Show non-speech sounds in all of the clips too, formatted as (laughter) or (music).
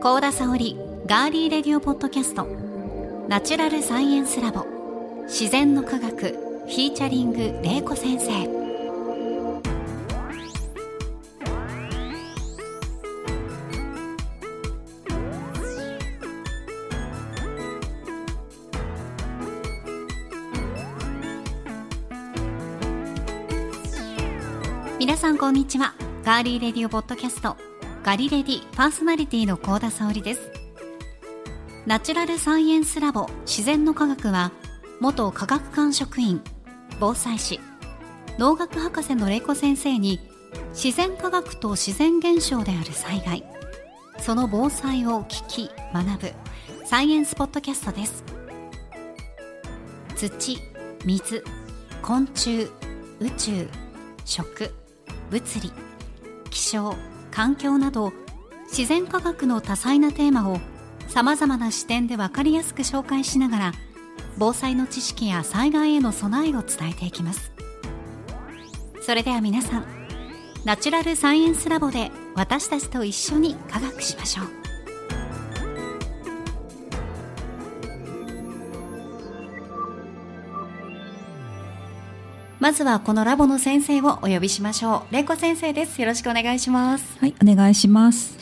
高田沙織ガーリーレディオポッドキャスト。ナチュラルサイエンスラボ。自然の科学。フィーチャリング玲子先生。皆さんこんにちは。ガーリーレディオポッドキャスト。ガリレディパーソナリティの高田沙織です。ナチュラルサイエンスラボ自然の科学は元科学館職員防災士。農学博士の玲子先生に自然科学と自然現象である災害。その防災を聞き学ぶサイエンスポッドキャストです。土水昆虫宇宙食物理気象環境など自然科学の多彩なテーマをさまざまな視点で分かりやすく紹介しながら防災の知識や災害への備えを伝えていきます。それでは皆さんナチュラルサイエンスラボで私たちと一緒に科学しましょう。まずはこのラボの先生をお呼びしましょう。玲子先生です。よろしくお願いします。はいお願いします。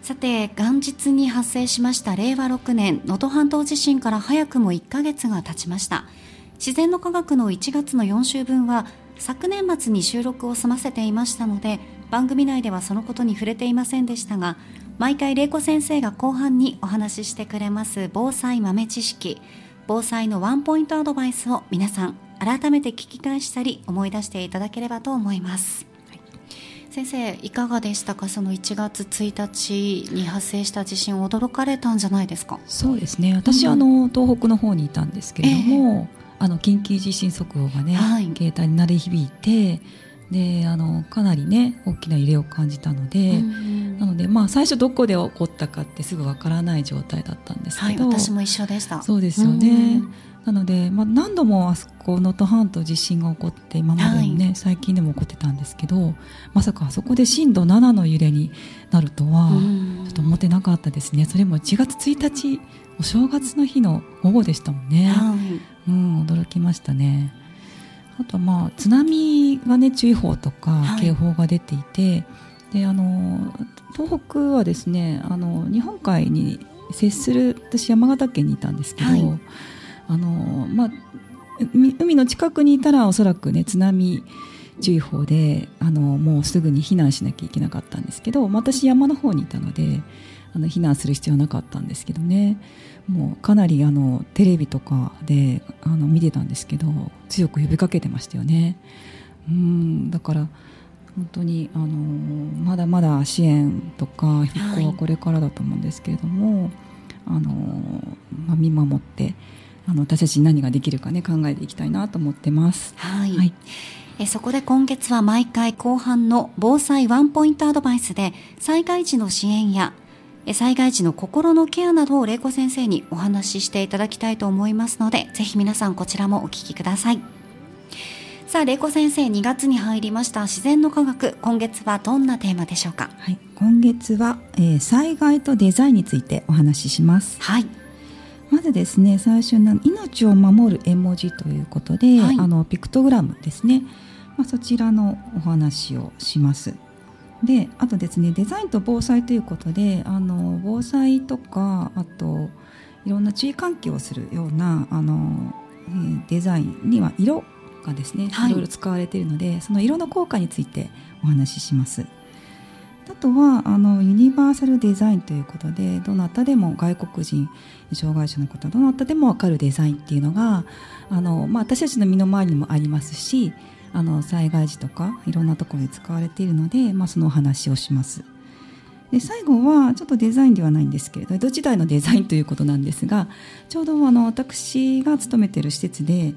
さて元日に発生しました令和6年能登半島地震から早くも1ヶ月が経ちました。自然の科学の1月の4週分は昨年末に収録を済ませていましたので番組内ではそのことに触れていませんでしたが毎回玲子先生が後半にお話ししてくれます防災豆知識防災のワンポイントアドバイスを皆さん改めて聞き返したり思い出していただければと思います、はい。先生いかがでしたか？その1月1日に発生した地震驚かれたんじゃないですか？そうですね。私、うん、あの東北の方にいたんですけれども、えー、あの緊急地震速報がね、はい、携帯に鳴り響いてであのかなりね大きな揺れを感じたので、うん、なのでまあ最初どこで起こったかってすぐわからない状態だったんですけど、はい、私も一緒でした。そうですよね、うんなので、まあ、何度もあそこ能登半島地震が起こって今までもね、はい、最近でも起こってたんですけどまさかあそこで震度7の揺れになるとはちょっと思ってなかったですね。それも1月1日お正月の日の午後でしたもんね、はい、うん驚きましたね。あとまあ津波がね注意報とか警報が出ていて、はい、であの東北はですねあの日本海に接する私山形県にいたんですけど、あのまあ、海の近くにいたらおそらくね津波注意報であのもうすぐに避難しなきゃいけなかったんですけど私山の方にいたのであの避難する必要はなかったんですけどねもうかなりあのテレビとかであの見てたんですけど強く呼びかけてましたよね。うんだから本当にあのまだまだ支援とか復興はこれからだと思うんですけれども、はい、あのまあ、見守ってあの私たちに何ができるかね考えていきたいなと思ってます。はい、はい、えそこで今月は毎回後半の防災ワンポイントアドバイスで災害時の支援や災害時の心のケアなどを玲子先生にお話ししていただきたいと思いますのでぜひ皆さんこちらもお聞きください。さあ玲子先生2月に入りました自然の科学今月はどんなテーマでしょうか？はい。今月は、えー、災害とデザインについてお話しします。はいまずですね最初の命を守る絵文字ということで、はい、あのピクトグラムですね、まあ、そちらのお話をします。であとですねデザインと防災ということであの防災とかあといろんな注意喚起をするようなあの、えー、デザインには色がですね、はい、いろいろ使われているのでその色の効果についてお話しします。あとはあのユニバーサルデザインということでどなたでも外国人障害者の方どなたでも分かるデザインっていうのがあの、まあ、私たちの身の回りにもありますしあの災害時とかいろんなところで使われているので、まあ、そのお話をします。で最後はちょっとデザインではないんですけれど江戸時代のデザインということなんですがちょうどあの私が勤めている施設で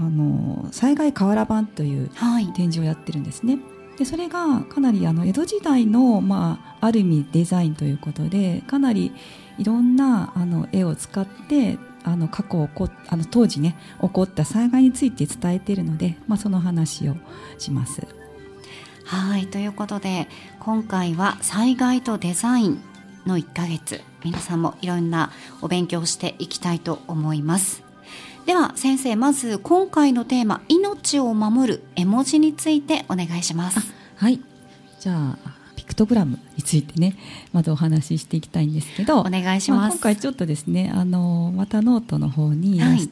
あの災害瓦版という展示をやってるんですね。はいでそれがかなりあの江戸時代の、まあ、ある意味デザインということでかなりいろんなあの絵を使ってあの過去こあの当時ね起こった災害について伝えているので、まあ、その話をします。はいということで今回は災害とデザインの1ヶ月皆さんもいろんなお勉強していきたいと思いますでは先生まず今回のテーマ命を守る絵文字についてお願いします。はい。じゃあピクトグラムについてねまずお話ししていきたいんですけどお願いします、まあ、今回ちょっとですねあのまたノートの方に、はい、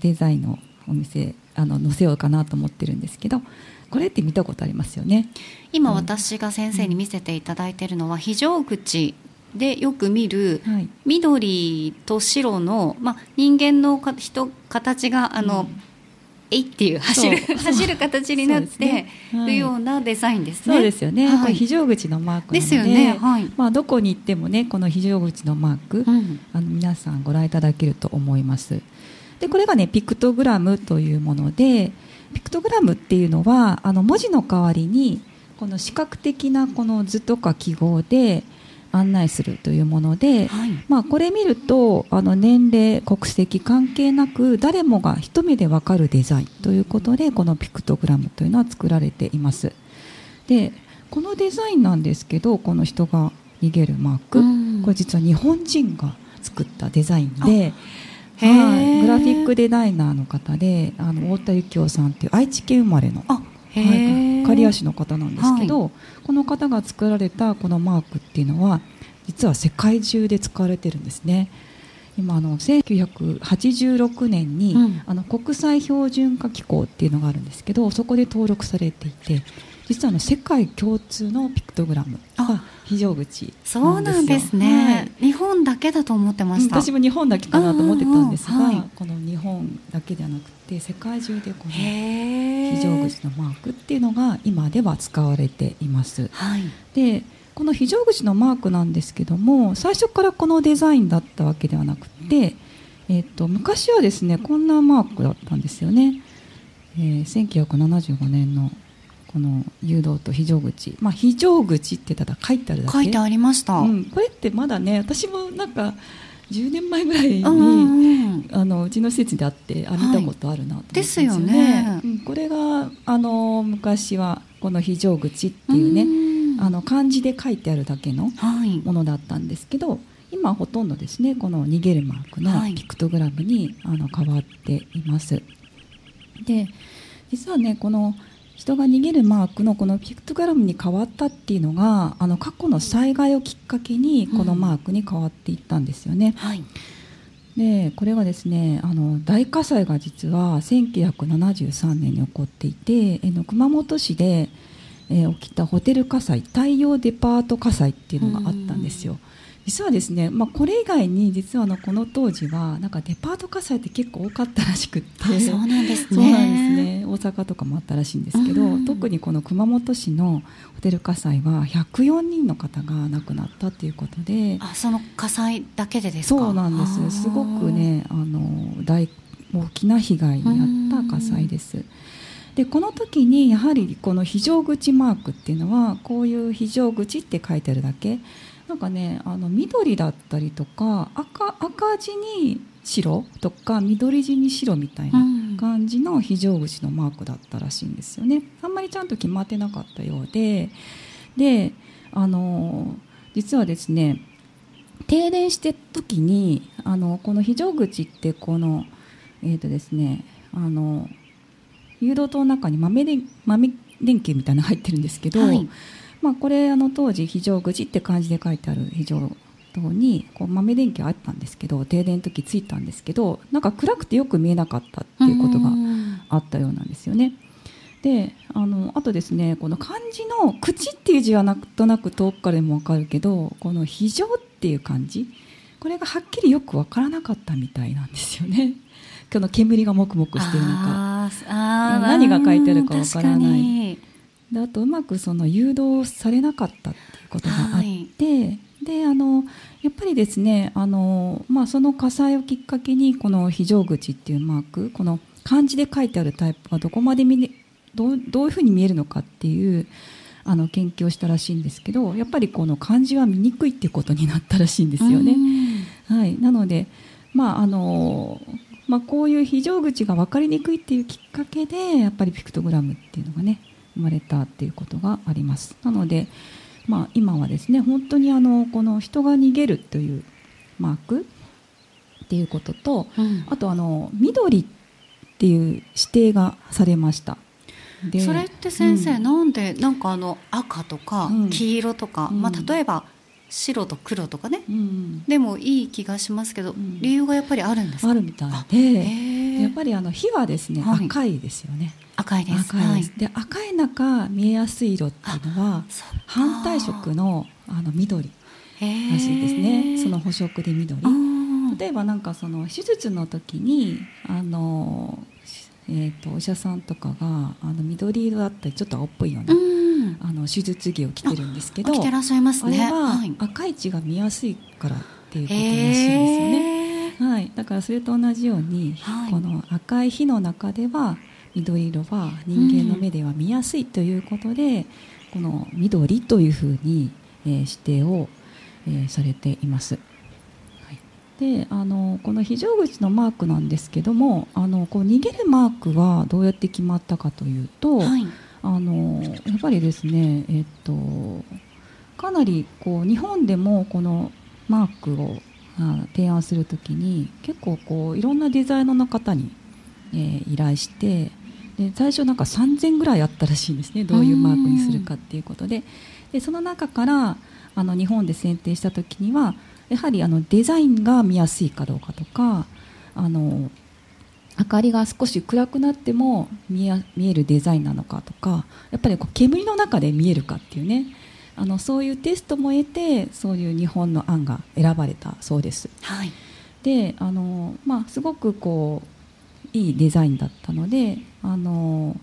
デザインのお店あの載せようかなと思ってるんですけどこれって見たことありますよね？今私が先生に見せていただいているのは非常口でよく見る緑と白の、まあ、人間の人形があの、うんえいっていう走る (laughs) 走る形になってるようなデザインですね。そうですよね。はい、非常口のマークですよね。はい、まあどこに行ってもねこの非常口のマーク、うん、あの皆さんご覧いただけると思います。でこれがねピクトグラムというもので、ピクトグラムっていうのはあの文字の代わりにこの視覚的なこの図とか記号で案内するというもので、はい、まあ、これ見るとあの年齢国籍関係なく誰もが一目で分かるデザインということでこのピクトグラムというのは作られています。でこのデザインなんですけどこの人が逃げるマーク、これ実は日本人が作ったデザインで。はい、グラフィックデザイナーの方であの太田幸雄さんっていう愛知県生まれのはい、刈谷市の方なんですけど、はい、この方が作られたこのマークっていうのは実は世界中で使われてるんですね。今あの1986年に、うん、あの国際標準化機構っていうのがあるんですけどそこで登録されていて実はあの世界共通のピクトグラムが非常口そうなんですね、はい、日本だけだと思ってました。私も日本だけかなと思ってたんですが、はい、この日本だけではなくて世界中でこの非常口のマークっていうのが今では使われています、はい、でこの非常口のマークなんですけども最初からこのデザインだったわけではなくて、えーと、昔はですねこんなマークだったんですよね、えー、1975年のこの誘導と非常口、まあ、非常口ってただ書いてあるだけ。書いてありました、うん、これってまだね私もなんか10年前ぐらいに、うんあのうちの施設であってあ見たことあるなと思って、ね、ですよね、うん、これがあの昔はこの非常口っていうね、うあの漢字で書いてあるだけのものだったんですけど、はい、今ほとんどですねこの逃げるマークのピクトグラムに、はい、あの変わっています。で実はねこの人が逃げるマークのこのピクトグラムに変わったっていうのがあの過去の災害をきっかけにこのマークに変わっていったんですよね。うんはい、でこれはですねあの大火災が実は1973年に起こっていてえの熊本市で、えー、起きたホテル火災太陽デパート火災っていうのがあったんですよ。実はですね、まあ、これ以外に実はあのこの当時はなんかデパート火災って結構多かったらしくって。そうなんですね。ね。大阪とかもあったらしいんですけど、うん、特にこの熊本市のホテル火災は104人の方が亡くなったということで。あその火災だけでですか？そうなんです。すごくねあの大大きな被害に遭った火災です。でこの時にやはりこの非常口マークっていうのはこういう非常口って書いてあるだけなんかねあの緑だったりとか赤赤字に白とか緑地に白みたいな感じの非常口のマークだったらしいんですよね。あんまりちゃんと決まってなかったようで。であの実はですね停電して時にあのこの非常口ってこのえっ、ー、とですねあの誘導灯の中に豆電豆電球みたいなの入ってるんですけど、はいまあ、これあの当時非常口って漢字で書いてある非常灯にこう豆電球あったんですけど停電の時ついたんですけどなんか暗くてよく見えなかったっていうことがあったようなんですよね。であのあとですねこの漢字の「口」っていう字はなんとなく遠くからでも分かるけどこの「非常」っていう漢字これがはっきりよく分からなかったみたいなんですよね。(laughs) この煙がもくもくしてる中何が書いてあるか分からない。であとうまくその誘導されなかったっていうことがあって、はい、であのやっぱりですねあの、まあ、その火災をきっかけにこの非常口っていうマークこの漢字で書いてあるタイプがどこまで見どうどういうふうに見えるのかっていうあの研究をしたらしいんですけどやっぱりこの漢字は見にくいっていうことになったらしいんですよね。はい、なので、まああのまあ、こういう非常口が分かりにくいっていうきっかけでやっぱりピクトグラムっていうのがね生まれたっていうことがあります。なのでまあ、今はですね本当にあのこの人が逃げるというマークっていうことと、うん、あとあの緑っていう指定がされました。それって先生、うん、なんでなんかあの赤とか黄色とか、うん、まあ、例えば白と黒とかね、うん、でもいい気がしますけど、理由がやっぱりあるんですか？あるみたいでやっぱりあの火はですね、はい、赤いですよね。赤いです。赤いです、はい、で赤い中見えやすい色っていうのは反対色のあの緑らしいですね。その補色で緑。例えばなんかその手術の時にあの、えーと、お医者さんとかがあの緑色だったりちょっと青っぽいような、あの手術着を着てるんですけど着てらっしゃいますね。あれは赤い血が見やすいからっていうことらしいですよね、はい、だからそれと同じように、はい、この赤い火の中では緑色は人間の目では見やすいということで、うん、この緑というふうに、えー、指定を、えー、されています。であのこの非常口のマークなんですけどもあのこう逃げるマークはどうやって決まったかというと、はい、あのやっぱりですね、えっと、かなりこう日本でもこのマークを提案するときに結構こういろんなデザイナーの方に、えー、依頼してで最初なんか3000ぐらいあったらしいんですね。どういうマークにするかっていうことで。でその中からあの日本で選定した時にはやはりあのデザインが見やすいかどうかとかあの明かりが少し暗くなっても見えるデザインなのかとかやっぱりこう煙の中で見えるかっていうね。あのそういうテストも得てそういう日本の案が選ばれたそうです。はい、であの、まあ、すごくこういいデザインだったのであの、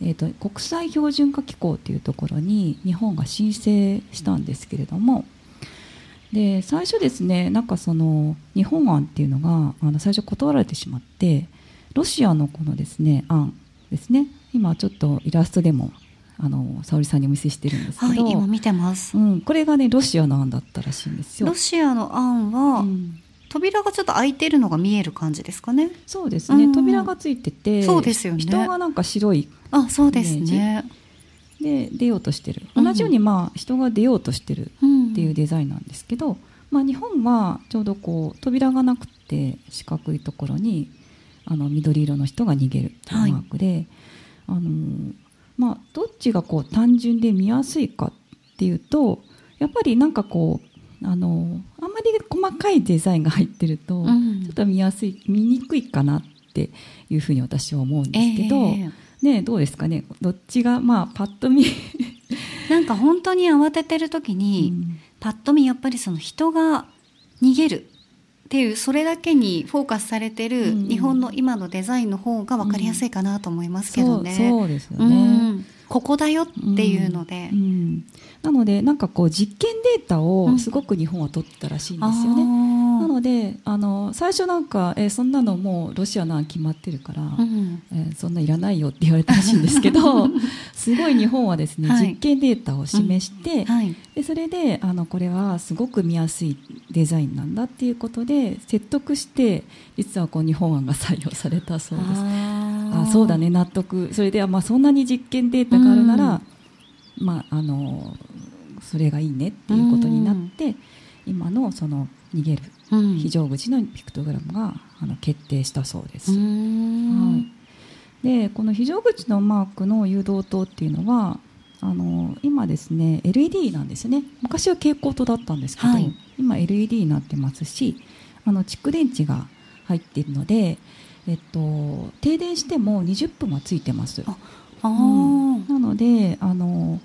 えーと国際標準化機構というところに日本が申請したんですけれども。で最初ですねなんかその日本案っていうのがあの最初断られてしまってロシアのこのですね案ですね今ちょっとイラストでもあの沙織さんにお見せしてるんですけど、はい、今見てます、うん、これがねロシアの案だったらしいんですよ。ロシアの案は、うん、扉がちょっと開いてるのが見える感じですかね。そうですね、うん、扉がついててそうですよね。人がなんか白いあそうですね。で出ようとしてる。同じようにまあ人が出ようとしてるっていうデザインなんですけど、まあ、日本はちょうどこう扉がなくて四角いところにあの緑色の人が逃げるっていうマークで、はい、あのまあ、どっちがこう単純で見やすいかっていうとやっぱりなんかこうあのあんまり細かいデザインが入ってると、ちょっと見やすい見にくいかなっていうふうに私は思うんですけど。えーねどうですかね？どっちがまあパッと見。(laughs) なんか本当に慌ててる時に、うん、パッと見やっぱりその人が逃げるっていうそれだけにフォーカスされてる日本の今のデザインの方が分かりやすいかなと思いますけどね。うん、そうそうですよね、うんここだよっていうので、うんうん、なのでなんかこう実験データをすごく日本は取ったらしいんですよね、うん、なのであの最初なんか、えー、そんなのもうロシアの案決まってるから、うん、えー、そんないらないよって言われたらしいんですけど (laughs) すごい日本はですね、はい、実験データを示して、はい、でそれであのこれはすごく見やすいデザインなんだっていうことで説得して実はこう日本案が採用されたそうです。あそうだね納得。それではまあそんなに実験データがあるなら、うん、まああのそれがいいねっていうことになって、うん、今のその逃げる非常口のピクトグラムがあの決定したそうです。はい、でこの非常口のマークの誘導灯っていうのはあの今ですね LED なんですね。昔は蛍光灯だったんですけど、はい、今 LED になってますしあの蓄電池が入っているのでえっと、停電しても20分はついてます。あ、うん、なのであの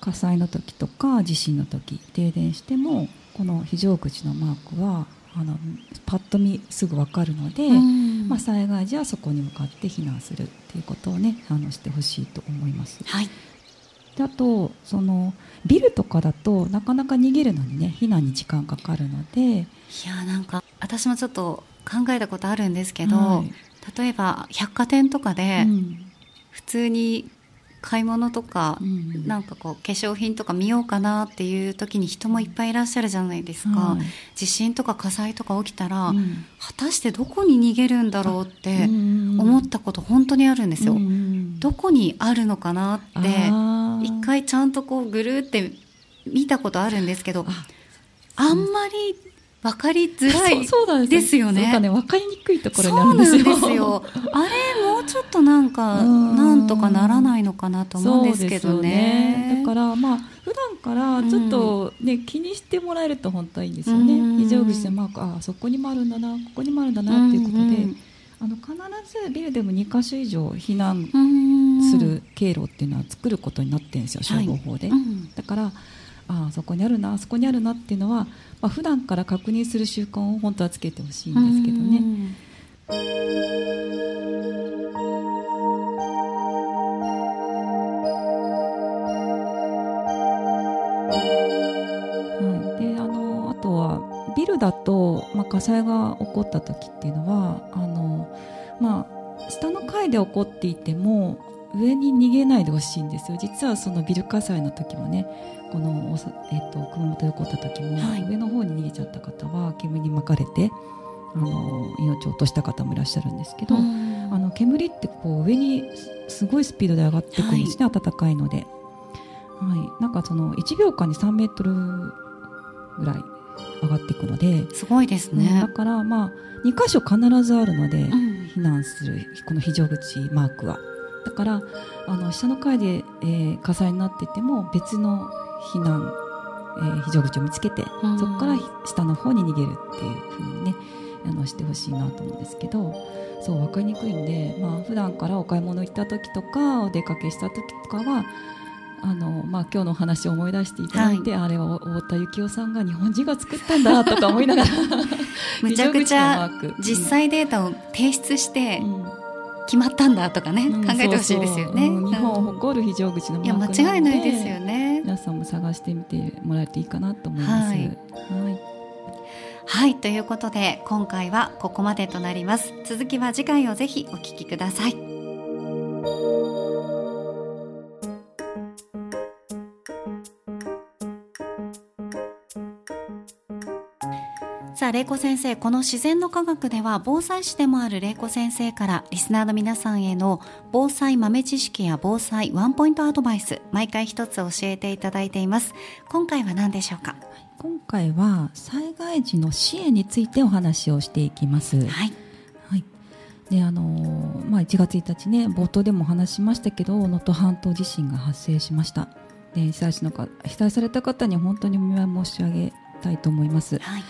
火災の時とか地震の時停電してもこの非常口のマークはあのパッと見すぐ分かるので、まあ、災害時はそこに向かって避難するっていうことをねあのしてほしいと思います。はい、であとそのビルとかだとなかなか逃げるのにね避難に時間かかるのでいやなんか私もちょっと考えたことあるんですけど、はい、例えば百貨店とかで普通に買い物とか、うん、なんかこう化粧品とか見ようかなっていう時に人もいっぱいいらっしゃるじゃないですか、はい、地震とか火災とか起きたら、うん、果たしてどこに逃げるんだろうって思ったこと本当にあるんですよ。うん、どこにあるのかなって一回ちゃんとこうぐるって見たことあるんですけどあんまり分かりづらいですよね。そうかね分かりにくいところにあるんですよ。ですよ (laughs) あれもうちょっとなんかなんとかならないのかなと思うんですけどね。ねだからまあ普段からちょっとね、うん、気にしてもらえると本当はいいんですよね。非常口でマークあそこにもあるんだなここにもあるんだなっていうことで。うんうんあの必ずビルでも2か所以上避難する経路っていうのは作ることになってるんですよ消防法で、はいうん、だからああそこにあるなあそこにあるなっていうのは、まあ普段から確認する習慣を本当はつけてほしいんですけどね。はい、であのあとはビルだと、まあ、火災が起こった時っていうのはあの、まあ、下の階で起こっていても上に逃げないでほしいんですよ。実はそのビル火災の時もねこの、えーと、熊本で起こった時も、はい、上の方に逃げちゃった方は煙に巻かれてあの命を落とした方もいらっしゃるんですけど、あの煙ってこう上にすごいスピードで上がっていくんですね、はい、暖かいので、はい、なんかその1秒間に3メートルぐらい上がっていくのですごいですね、うん、だからまあ2箇所必ずあるので、うん、避難するこの非常口マークはだからあの下の階で、えー、火災になっていても別の避難、えー、非常口を見つけて、そこから下の方に逃げるっていうふうにねあのしてほしいなと思うんですけどそう分かりにくいんで、まあ普段からお買い物行った時とかお出かけした時とかはあのまあ、今日のお話を思い出していただいて、はい、あれは太田幸男さんが日本人が作ったんだとか思いながら (laughs) むちゃくちゃ実際データを提出して、うん決まったんだとかね、うん、考えてほしいですよね、日本を誇る非常口のマークなのでいや間違いないですよね。皆さんも探してみてもらえるといいかなと思います。はい、はい。はいということで今回はここまでとなります。続きは次回をぜひお聞きくださいさあ、玲子先生、この自然の科学では防災士でもある玲子先生からリスナーの皆さんへの防災豆知識や防災ワンポイントアドバイス、毎回一つ教えていただいています。今回は何でしょうか？今回は災害時の支援についてお話をしていきます。はい。はい。で、あのまあ、1月1日ね、冒頭でもお話しましたけど、能登半島地震が発生しました。で被災のか被災された方に本当にお見舞い申し上げたいと思います。はい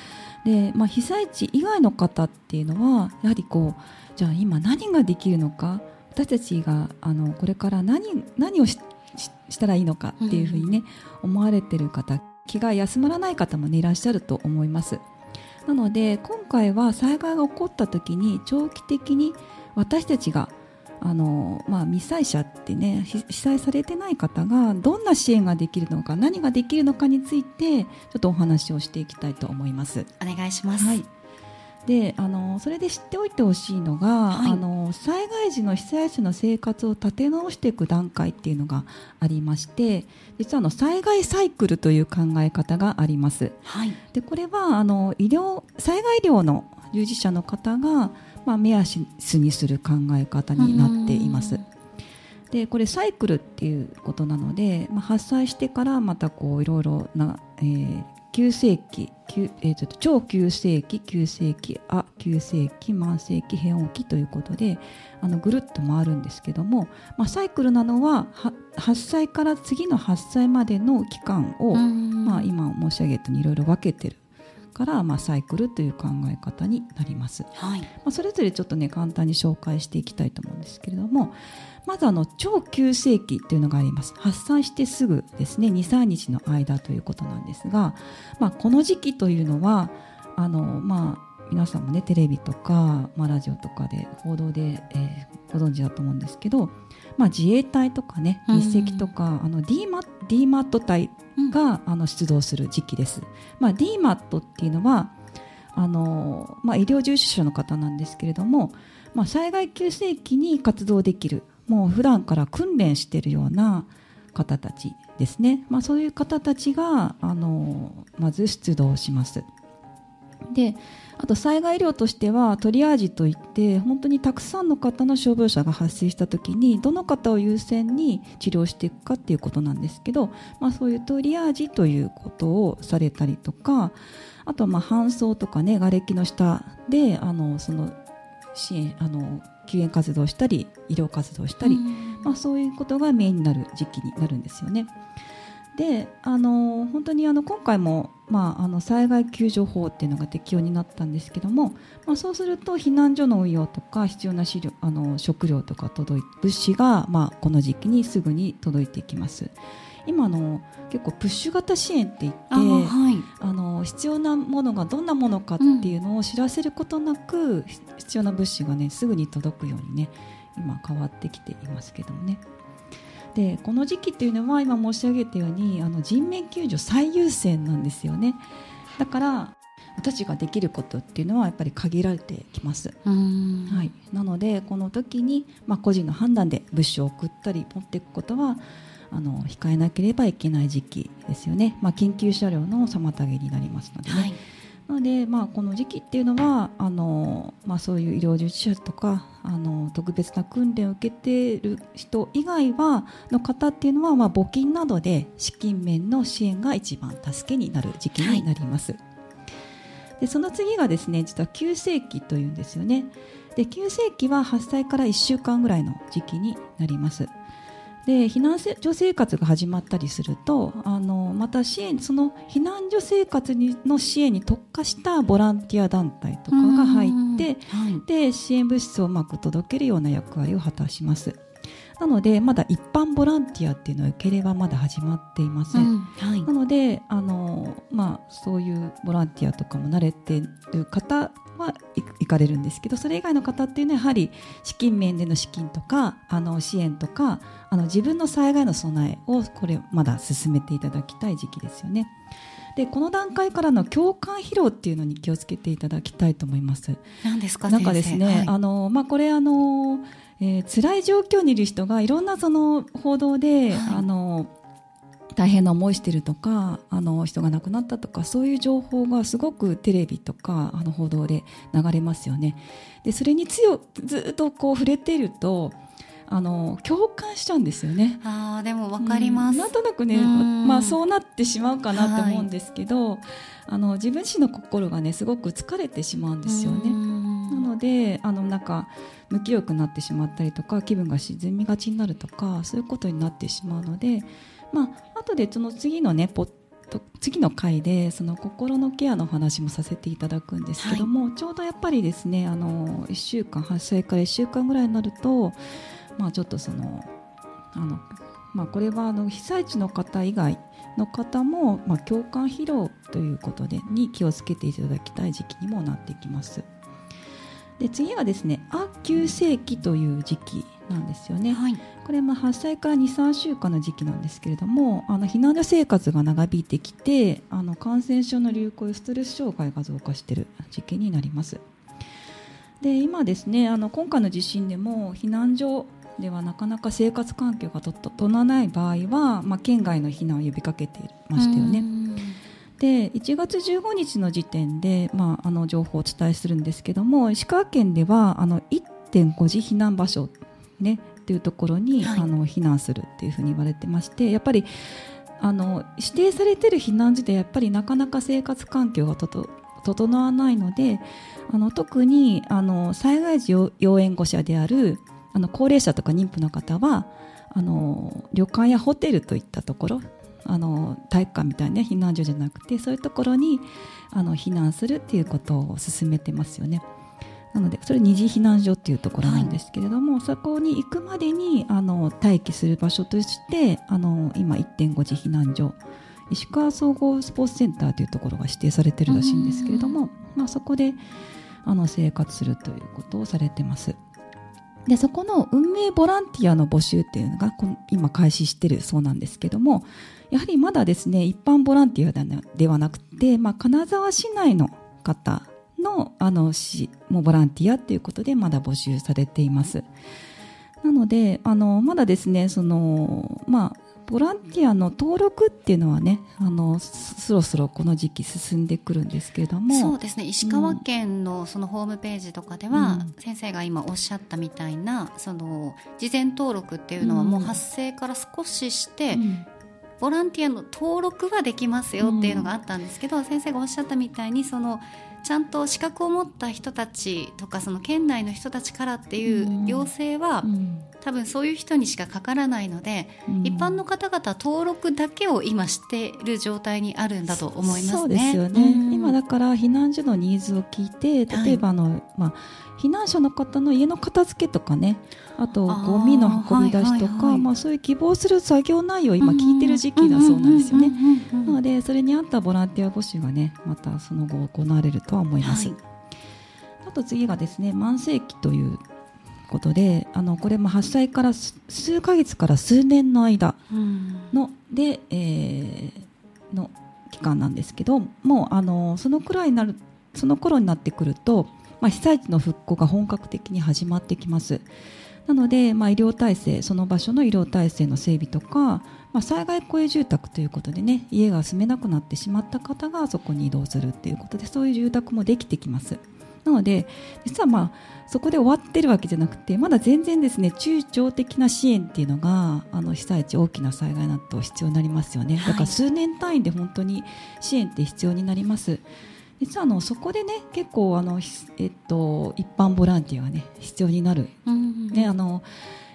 で、まあ、被災地以外の方っていうのはやはりこうじゃあ今何ができるのか私たちがあのこれから何何をししたらいいのかっていうふうにね、うん、思われてる方気が休まらない方も、ね、いらっしゃると思います。なので今回は災害が起こった時に長期的に私たちがあのまあ、未災者ってね被災されてない方がどんな支援ができるのか何ができるのかについてちょっとお話をしていきたいと思います。お願いします、はいであのそれで知っておいてほしいのが、はい、あの災害時の被災者の生活を立て直していく段階っていうのがありまして実はあの災害サイクルという考え方があります。はい、でこれはあの医療災害医療の従事者の方がまあ、目安にする考え方になっています。でこれサイクルっていうことなので、まあ、発災してからまたこういろいろな、えー、急性期、えー、と超急性期急性期あ急性期慢性期変温期ということであのぐるっと回るんですけども、まあ、サイクルなのは発災から次の発災までの期間を、まあ、今申し上げたようにいろいろ分けてるから、まあ、サイクルという考え方になります、はい。まあ、それぞれちょっとね簡単に紹介していきたいと思うんですけれどもまずあの超急性期というのがあります。発災してすぐですね23日の間ということなんですが、まあ、この時期というのはあの、まあ、皆さんもねテレビとか、まあ、ラジオとかで報道で、えー、ご存知だと思うんですけど、まあ、自衛隊とかね日赤とか、あの DMAT, DMAT 隊が、あの出動する時期です。まあ、DMAT っていうのはあの、まあ、医療従事者の方なんですけれども、まあ、災害急性期に活動できるもう普段から訓練しているような方たちですね、まあ、そういう方たちがあのまず出動します。であと災害医療としてはトリアージといって本当にたくさんの方の傷病者が発生した時にどの方を優先に治療していくかっていうことなんですけど、まあ、そういうトリアージということをされたりとかあとはまあ搬送とかね瓦礫の下であのその支援あの救援活動をしたり医療活動をしたり、まあ、そういうことがメインになる時期になるんですよね。であの本当にあの今回も、まあ、あの災害救助法っていうのが適用になったんですけども、まあ、そうすると避難所の運用とか必要な資料あの食料とか届い物資が、まあ、この時期にすぐに届いてきます。今の結構プッシュ型支援って言ってあ、はい、あの必要なものがどんなものかっていうのを知らせることなく、うん、必要な物資がねすぐに届くようにね今変わってきていますけどもね。でこの時期っていうのは今申し上げたようにあの人命救助最優先なんですよね。だから私ができることっていうのはやっぱり限られてきます、はい、なのでこの時に、まあ、個人の判断で物資を送ったり持っていくことはあの控えなければいけない時期ですよね、まあ、緊急車両の妨げになりますのでね。はいなので、まあ、この時期っていうのはあの、まあ、そういう医療従事者とかあの特別な訓練を受けている人以外はの方っていうのは、まあ、募金などで資金面の支援が一番助けになる時期になります。はい、でその次がですね実は急性期というんですよね。で急性期は発災から1週間ぐらいの時期になります。で避難所生活が始まったりするとあのまた支援その避難所生活にの支援に特化したボランティア団体とかが入って、はい、で支援物質をうまく届けるような役割を果たします。なのでまだ一般ボランティアっていうのは受け入れはまだ始まっていません、うんはい、なのであの、まあ、そういうボランティアとかも慣れている方は行かれるんですけどそれ以外の方っていうのはやはり資金面での資金とかあの支援とかあの自分の災害の備えをこれまだ進めていただきたい時期ですよね。でこの段階からの共感疲労っていうのに気をつけていただきたいと思います。何ですかなんかですね、はい、あのまあこれあの、えー、辛い状況にいる人がいろんなその報道で、はい、あの大変な思いしてるとかあの人が亡くなったとかそういう情報がすごくテレビとかあの報道で流れますよね。でそれに強ずっとこう触れているとあの共感しちゃうんですよね。あでもわかります、うん、なんとなくね、まあ、そうなってしまうかなと思うんですけど、はい、あの自分自身の心がねすごく疲れてしまうんですよね。なのであのなんか無気力になってしまったりとか気分が沈みがちになるとかそういうことになってしまうので。まあ後でその次のねポッ次の回でその心のケアの話もさせていただくんですけども、はい、ちょうどやっぱりですねあの1週間発災から1週間ぐらいになると、まあ、ちょっとそのあの、まあ、これはあの被災地の方以外の方も、まあ、共感疲労ということでに気をつけていただきたい時期にもなってきます。で次はですね亜急性期という時期なんですよね、はい、これまあ発災から23週間の時期なんですけれどもあの避難所生活が長引いてきてあの感染症の流行やストレス障害が増加している時期になります。で今ですねあの今回の地震でも避難所ではなかなか生活環境が整わない場合は、まあ、県外の避難を呼びかけていましたよね。で1月15日の時点で、まあ、あの情報をお伝えするんですけども石川県ではあの1.5次避難場所、ね、っていうところに、はい、あの避難するっていうふうに言われてましてやっぱりあの指定されている避難所でやっぱりなかなか生活環境が整わないのであの特にあの災害時要援護者であるあの高齢者とか妊婦の方はあの旅館やホテルといったところあの体育館みたいな避難所じゃなくてそういうところにあの避難するっていうことを進めてますよね。なのでそれ二次避難所っていうところなんですけれども、はい、そこに行くまでにあの待機する場所としてあの今1.5次避難所石川総合スポーツセンターというところが指定されてるらしいんですけれども、まあ、そこであの生活するということをされてます。でそこの運営ボランティアの募集っていうのが今開始してるそうなんですけどもやはりまだですね一般ボランティアではなくて、まあ、金沢市内の方のあの市もボランティアということでまだ募集されています。なのであのまだですねその、まあ、ボランティアの登録っていうのはねあのそろそろこの時期進んでくるんですけれども。そうですね。石川県のそのホームページとかでは、うん、先生が今おっしゃったみたいなその事前登録っていうのはもう発生から少しして、うん、ボランティアの登録はできますよっていうのがあったんですけど、先生がおっしゃったみたいにそのちゃんと資格を持った人たちとかその県内の人たちからっていう要請は、多分そういう人にしかかからないので、一般の方々登録だけを今している状態にあるんだと思いますね。そうですよね、今だから避難所のニーズを聞いて例えばの、はい、まあ避難者の方の家の片付けとかねあとゴミの運び出しとか、はいはいはい、まあ、そういう希望する作業内容を今聞いてる時期だそうなんですよね。なのでそれに合ったボランティア募集がねまたその後行われるとは思います。はい、あと次がですね慢性期ということであのこれも発災から数ヶ月から数年の間の、で、えー、の期間なんですけどもうあのそのくらいになるその頃になってくるとまあ、被災地の復興が本格的に始まってきます。なので、まあ、医療体制その場所の医療体制の整備とか、まあ、災害公営住宅ということでね家が住めなくなってしまった方がそこに移動するということでそういう住宅もできてきます。なので実はまあそこで終わってるわけじゃなくてまだ全然ですね中長的な支援っていうのがあの被災地大きな災害など必要になりますよね、だから数年単位で本当に支援って必要になります。実はあのそこでね結構あの、えっと、一般ボランティアがね必要になる、うんうん、ねあの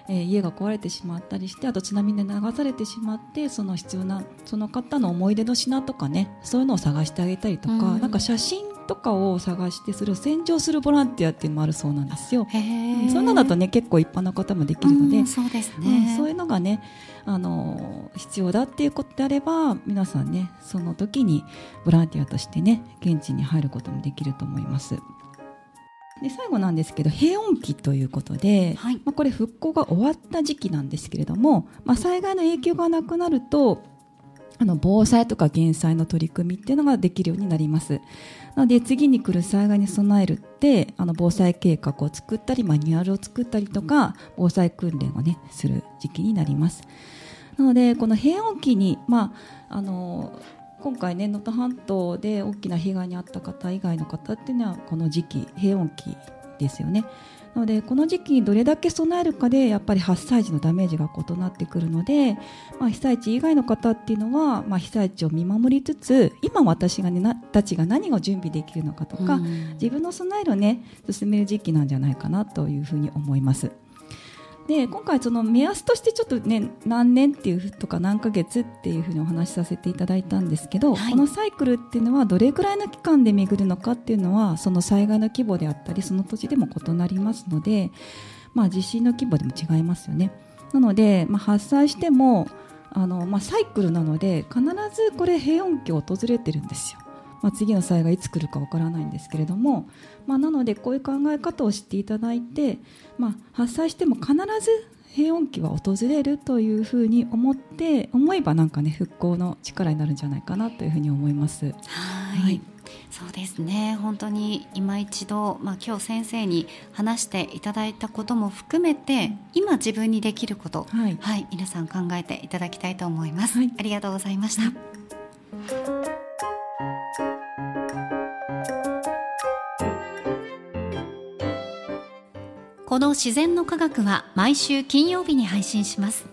えー、家が壊れてしまったりしてあと津波で流されてしまってその必要なその方の思い出の品とかねそういうのを探してあげたりとか、うん、なんか写真とかを探してそれを洗浄するボランティアっていうのもあるそうなんですよ。へそんなだとね結構一般の方もできるので、うん、そうですね、うん、そういうのがねあの必要だっていうことであれば皆さんねその時にボランティアとしてね現地に入ることもできると思います。で最後なんですけど平穏期ということで、はい、まあ、これ復興が終わった時期なんですけれども、まあ、災害の影響がなくなるとあの防災とか減災の取り組みっていうのができるようになります。なので次に来る災害に備えるってあの防災計画を作ったりマニュアルを作ったりとか防災訓練をねする時期になります。なのでこの平穏期に、まあ、あの今回ね能登半島で大きな被害に遭った方以外の方っていうのはこの時期平穏期ですよね。なのでこの時期にどれだけ備えるかでやっぱり発災時のダメージが異なってくるので、まあ、被災地以外の方っていうのは、まあ、被災地を見守りつつ今私が、ね、なたちが何を準備できるのかとか、自分の備えをね進める時期なんじゃないかなというふうに思います。で今回その目安としてちょっとね何年っていうとか何ヶ月っていうふうにお話しさせていただいたんですけど、はい、このサイクルっていうのはどれぐらいの期間で巡るのかっていうのはその災害の規模であったりその土地でも異なりますので、まあ、地震の規模でも違いますよね。なので、まあ、発災してもあの、まあ、サイクルなので必ずこれ平穏期を訪れてるんですよ。まあ、次の災害いつ来るかわからないんですけれども、まあ、なのでこういう考え方を知っていただいて、まあ、発災しても必ず平穏期は訪れるというふうに思って思えばなんかね復興の力になるんじゃないかなというふうに思います。はい。そうですね。本当に今一度、まあ、今日先生に話していただいたことも含めて今自分にできること、はい、はい、皆さん考えていただきたいと思います、はい、ありがとうございました。このしぜんのかがくは毎週金曜日に配信します。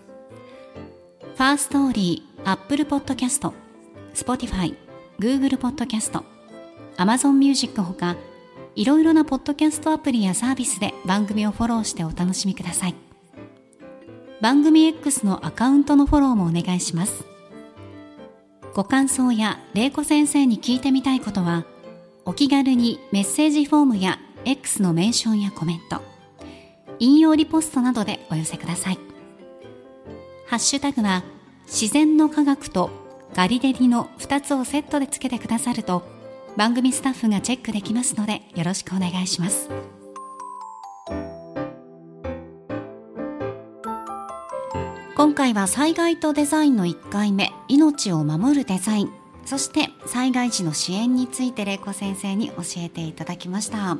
Firstory、Apple Podcast、Spotify、Google Podcast、Amazon Music ほか、いろいろなポッドキャストアプリやサービスで番組をフォローしてお楽しみください。番組 X のアカウントのフォローもお願いします。ご感想や玲子先生に聞いてみたいことは、お気軽にメッセージフォームや X のメンションやコメント、引用リポストなどでお寄せください。ハッシュタグは自然の科学とガリデリの2つをセットでつけてくださると番組スタッフがチェックできますのでよろしくお願いします。今回は災害とデザインの1回目命を守るデザインそして災害時の支援について玲子先生に教えていただきました。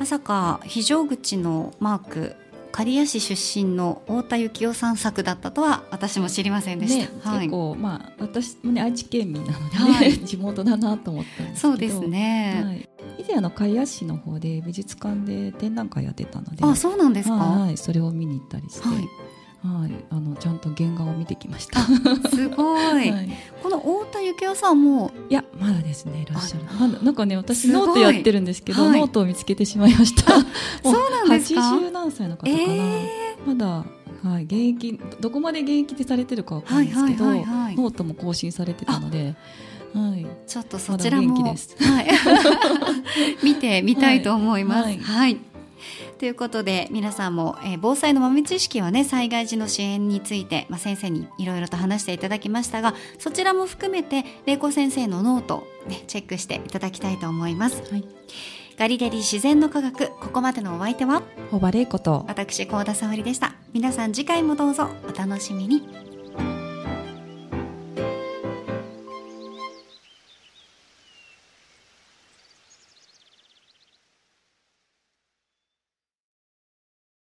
まさか非常口のマーク刈谷市出身の太田幸雄さん作だったとは私も知りませんでした、ねはい、結構まあ私もね愛知県民なので、ね、はい、(laughs) 地元だなと思ったんですけど。そうですね、はい、以前あの刈谷市の方で美術館で展覧会やってたので。あそうなんですか、はい、それを見に行ったりして、はい。はい、あのちゃんと原画を見てきました。すごい。(laughs) はい、この太田幸也さんもいやまだですねいらっしゃる。まだなんかね私ノートやってるんですけど、はい、ノートを見つけてしまいました。(laughs) そうなんですか？八十何歳の方かな。えー、まだはい現役どこまで現役でされてるかわかんないですけど、ノートも更新されてたので。はい、ちょっとそちらも、はい、(laughs) (laughs) 見てみたいと思います。はい、はいということで皆さんも、えー、防災の豆知識はね災害時の支援について、まあ、先生にいろいろと話していただきましたがそちらも含めて玲子先生のノート、ね、チェックしていただきたいと思います。はい。ガリレリ自然の科学ここまでのお相手は？小原玲子と。私高田沙織でした。皆さん次回もどうぞお楽しみに